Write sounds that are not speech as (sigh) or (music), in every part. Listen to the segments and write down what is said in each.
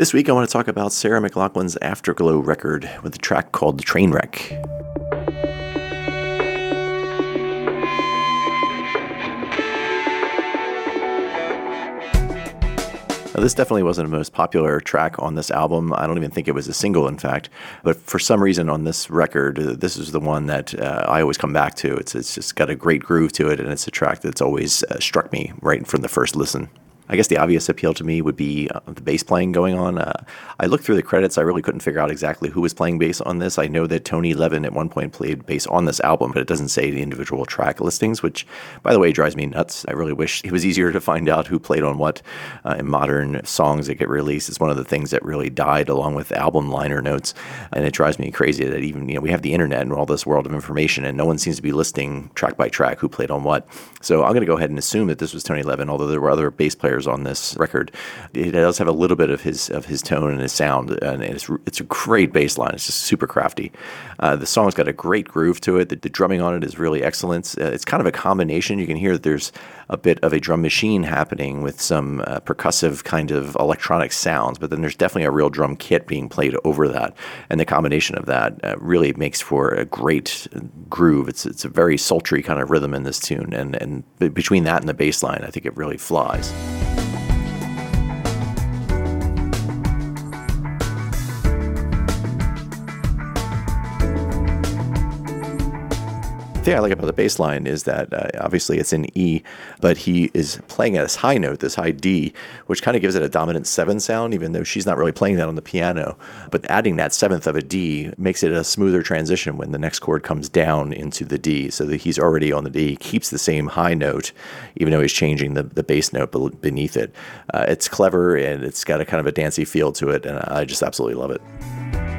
This week, I want to talk about Sarah McLachlan's Afterglow record with a track called The Trainwreck. Now, this definitely wasn't the most popular track on this album. I don't even think it was a single, in fact. But for some reason on this record, uh, this is the one that uh, I always come back to. It's, it's just got a great groove to it, and it's a track that's always uh, struck me right from the first listen. I guess the obvious appeal to me would be uh, the bass playing going on. Uh, I looked through the credits. I really couldn't figure out exactly who was playing bass on this. I know that Tony Levin at one point played bass on this album, but it doesn't say the individual track listings, which, by the way, drives me nuts. I really wish it was easier to find out who played on what uh, in modern songs that get released. It's one of the things that really died along with album liner notes, and it drives me crazy that even you know we have the internet and all this world of information, and no one seems to be listing track by track who played on what. So I'm going to go ahead and assume that this was Tony Levin, although there were other bass players on this record record. It does have a little bit of his of his tone and his sound, and it's it's a great bass line. It's just super crafty. Uh, the song's got a great groove to it. The, the drumming on it is really excellent. Uh, it's kind of a combination. You can hear that there's a bit of a drum machine happening with some uh, percussive kind of electronic sounds, but then there's definitely a real drum kit being played over that, and the combination of that uh, really makes for a great groove. It's it's a very sultry kind of rhythm in this tune, and and between that and the bass line, I think it really flies. Thing I like about the bass line is that uh, obviously it's in E, but he is playing at this high note, this high D, which kind of gives it a dominant seven sound, even though she's not really playing that on the piano. But adding that seventh of a D makes it a smoother transition when the next chord comes down into the D, so that he's already on the D, keeps the same high note, even though he's changing the, the bass note beneath it. Uh, it's clever and it's got a kind of a dancey feel to it, and I just absolutely love it.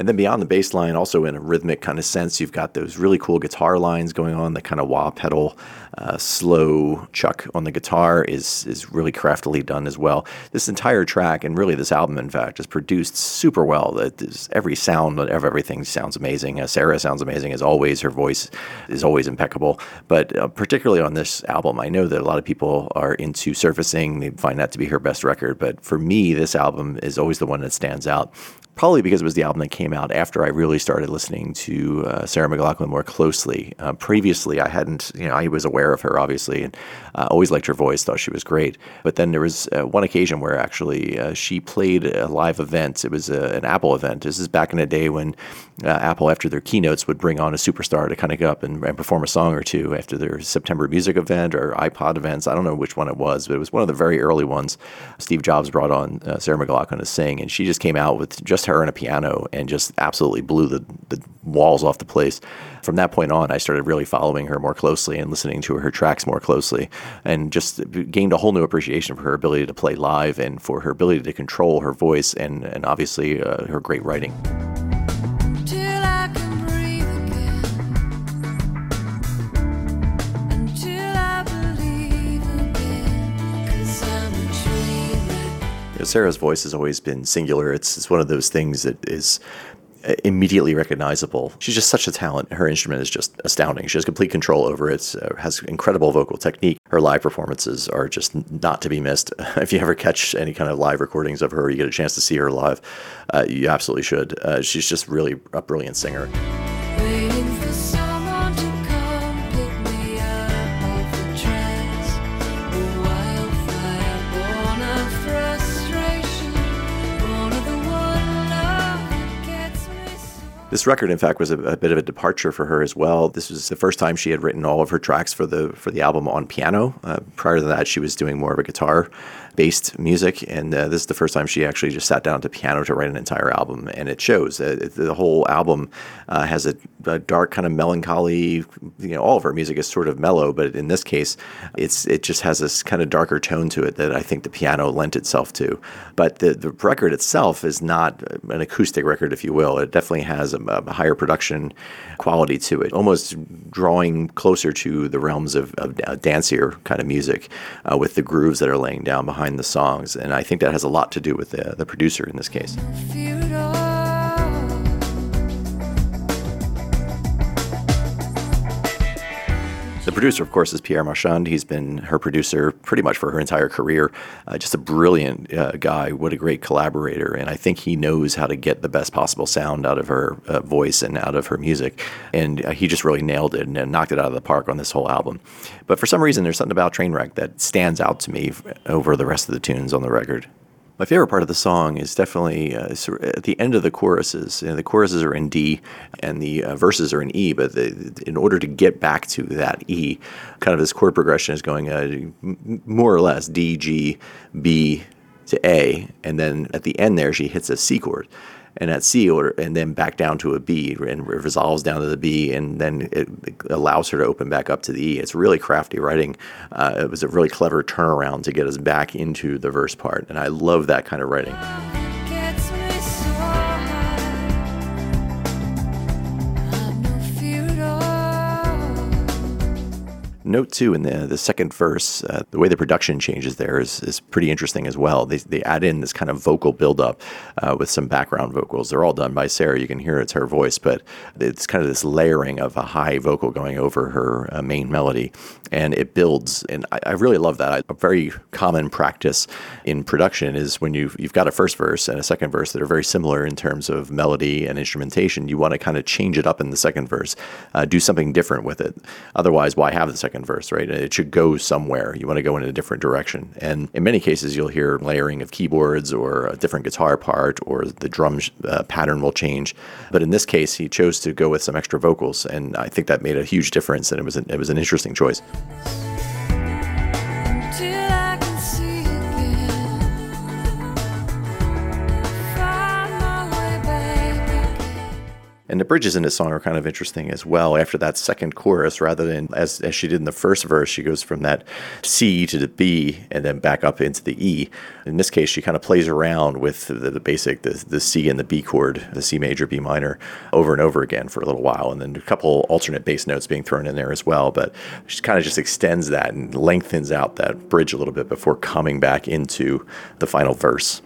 And then beyond the bass line, also in a rhythmic kind of sense, you've got those really cool guitar lines going on. The kind of wah pedal, uh, slow chuck on the guitar is is really craftily done as well. This entire track, and really this album, in fact, is produced super well. That every sound of everything sounds amazing. Uh, Sarah sounds amazing as always. Her voice is always impeccable. But uh, particularly on this album, I know that a lot of people are into surfacing. They find that to be her best record. But for me, this album is always the one that stands out probably because it was the album that came out after I really started listening to uh, Sarah McLachlan more closely. Uh, previously, I hadn't, you know, I was aware of her obviously, and uh, always liked her voice, thought she was great. But then there was uh, one occasion where actually uh, she played a live event. It was a, an Apple event. This is back in the day when uh, Apple, after their keynotes, would bring on a superstar to kind of go up and, and, perform a song or two after their September music event or iPod events. I don't know which one it was, but it was one of the very early ones. Steve Jobs brought on Sarah McLachlan to sing, and she just came out with just her and a piano and just absolutely blew the, the walls off the place. From that point on, I started really following her more closely and listening to her tracks more closely and just gained a whole new appreciation for her ability to play live and for her ability to control her voice and, and obviously uh, her great writing. Sarah's voice has always been singular. It's, it's one of those things that is uh, immediately recognizable. She's just such a talent. Her instrument is just astounding. She has complete control over it, uh, has incredible vocal technique. Her live performances are just not to be missed. (laughs) if you ever catch any kind of live recordings of her, you get a chance to see her live, uh, you absolutely should. Uh, she's just really a brilliant singer. This record, in fact, was a, a, bit of a departure for her as well. This was the first time she had written all of her tracks for the for the album on piano. Uh, prior to that, she was doing more of a guitar based music, and uh, this is the first time she actually just sat down to piano to write an entire album, and it shows. Uh, the whole album uh, has a, a, dark kind of melancholy. You know, all of her music is sort of mellow, but in this case, it's it just has this kind of darker tone to it that I think the piano lent itself to. But the the record itself is not an acoustic record, if you will. It definitely has a, a higher production quality to it, almost drawing closer to the realms of, of dancier kind of music uh, with the grooves that are laying down behind the songs. And I think that has a lot to do with the, the producer in this case. The producer, of course, is Pierre Marchand. He's been her producer pretty much for her entire career. Uh, just a brilliant uh, guy. What a great collaborator. And I think he knows how to get the best possible sound out of her uh, voice and out of her music. And uh, he just really nailed it and knocked it out of the park on this whole album. But for some reason, there's something about Trainwreck that stands out to me over the rest of the tunes on the record. My favorite part of the song is definitely uh, at the end of the choruses. You know, the choruses are in D and the uh, verses are in E, but the, in order to get back to that E, kind of this chord progression is going uh, more or less D, G, B to A, and then at the end there she hits a C chord and at C order, and then back down to a B, and resolves down to the B, and then it, allows her to open back up to the E. It's really crafty writing. Uh, it was a really clever turnaround to get us back into the verse part, and I love that kind of writing. Note too in the the second verse, uh, the way the production changes there is, is pretty interesting as well. They, they add in this kind of vocal buildup uh, with some background vocals. They're all done by Sarah. You can hear it's her voice, but it's kind of this layering of a high vocal going over her uh, main melody, and it builds. And I, I really love that. A very common practice in production is when you've you've got a first verse and a second verse that are very similar in terms of melody and instrumentation. You want to kind of change it up in the second verse, uh, do something different with it. Otherwise, why have the second second verse, right? It should go somewhere. You want to go in a different direction. And in many cases, you'll hear layering of keyboards or a different guitar part or the drum uh, pattern will change. But in this case, he chose to go with some extra vocals. And I think that made a huge difference. And it was an, it was an interesting choice. And the bridges in this song are kind of interesting as well. After that second chorus, rather than as, as she did in the first verse, she goes from that C to the B and then back up into the E. In this case, she kind of plays around with the, the basic, the, the C and the B chord, the C major, B minor, over and over again for a little while. And then a couple alternate bass notes being thrown in there as well. But she kind of just extends that and lengthens out that bridge a little bit before coming back into the final verse.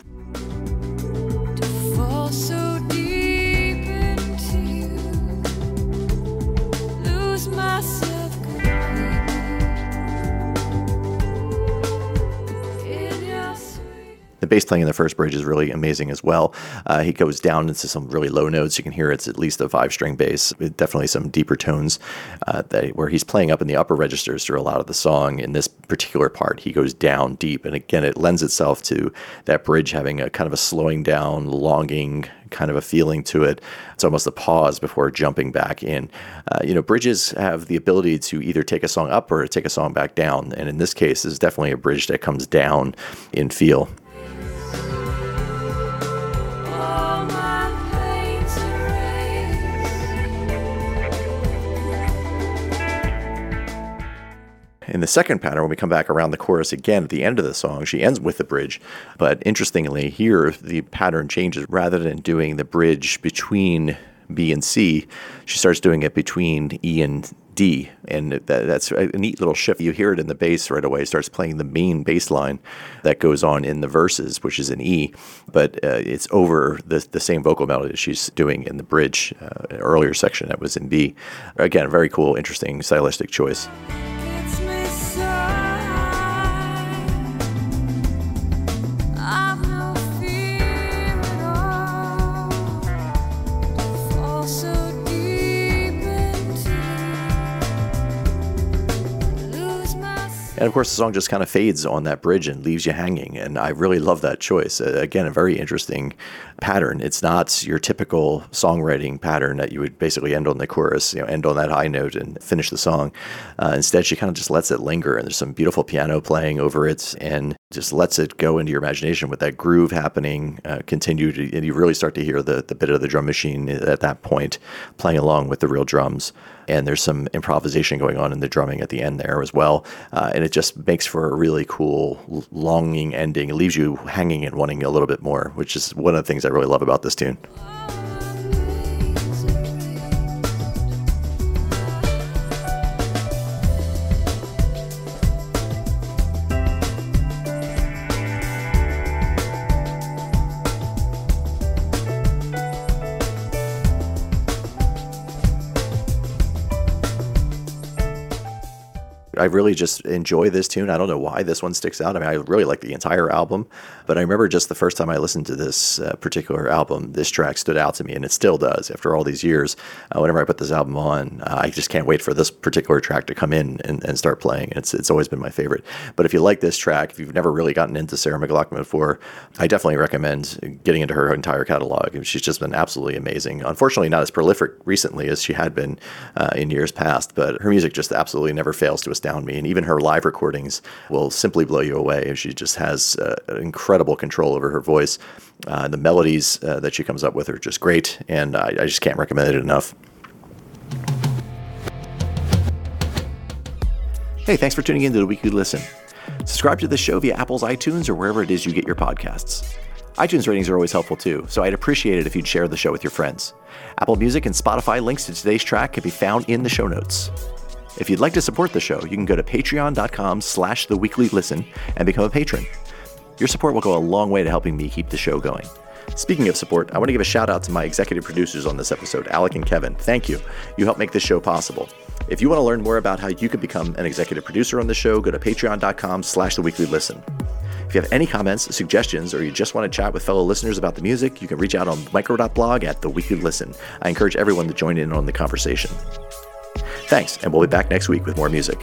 The bass playing in the first bridge is really amazing as well. Uh, he goes down into some really low notes. You can hear it's at least a five string bass, definitely some deeper tones uh, that, where he's playing up in the upper registers through a lot of the song. In this particular part, he goes down deep. And again, it lends itself to that bridge having a kind of a slowing down, longing kind of a feeling to it. It's almost a pause before jumping back in. Uh, you know, bridges have the ability to either take a song up or take a song back down. And in this case, this is definitely a bridge that comes down in feel. In the second pattern, when we come back around the chorus again at the end of the song, she ends with the bridge. But interestingly, here the pattern changes. Rather than doing the bridge between B and C, she starts doing it between E and D, and that, that's a neat little shift. You hear it in the bass right away. It starts playing the main bass line that goes on in the verses, which is an E, but uh, it's over the, the same vocal melody that she's doing in the bridge uh, earlier section that was in B. Again, very cool, interesting stylistic choice. And of course, the song just kind of fades on that bridge and leaves you hanging. And I really love that choice. Again, a very interesting pattern. It's not your typical songwriting pattern that you would basically end on the chorus, you know, end on that high note and finish the song. Uh, instead, she kind of just lets it linger, and there's some beautiful piano playing over it, and just lets it go into your imagination with that groove happening. Uh, continue to, and you really start to hear the the bit of the drum machine at that point playing along with the real drums and there's some improvisation going on in the drumming at the end there as well. Uh, and it just makes for a really cool, longing ending. It leaves you hanging and wanting a little bit more, which is one of the things I really love about this tune. I really just enjoy this tune. I don't know why this one sticks out. I mean, I really like the entire album, but I remember just the first time I listened to this uh, particular album, this track stood out to me, and it still does after all these years. Uh, whenever I put this album on, uh, I just can't wait for this particular track to come in and, and start playing. It's it's always been my favorite. But if you like this track, if you've never really gotten into Sarah McLachlan before, I definitely recommend getting into her entire catalog. She's just been absolutely amazing. Unfortunately, not as prolific recently as she had been uh, in years past, but her music just absolutely never fails to astound me. And even her live recordings will simply blow you away. She just has uh, incredible control over her voice. Uh, the melodies uh, that she comes up with are just great, and I, I just can't recommend it enough. Hey, thanks for tuning in to the Weekly Listen. Subscribe to the show via Apple's iTunes or wherever it is you get your podcasts. iTunes ratings are always helpful too, so I'd appreciate it if you'd share the show with your friends. Apple Music and Spotify links to today's track can be found in the show notes. If you'd like to support the show, you can go to patreon.com slash the weekly listen and become a patron. Your support will go a long way to helping me keep the show going. Speaking of support, I want to give a shout out to my executive producers on this episode, Alec and Kevin. Thank you. You help make this show possible. If you want to learn more about how you can become an executive producer on the show, go to patreon.com slash the weekly listen. If you have any comments, suggestions, or you just want to chat with fellow listeners about the music, you can reach out on micro.blog at the weekly listen. I encourage everyone to join in on the conversation. Thanks, and we'll be back next week with more music.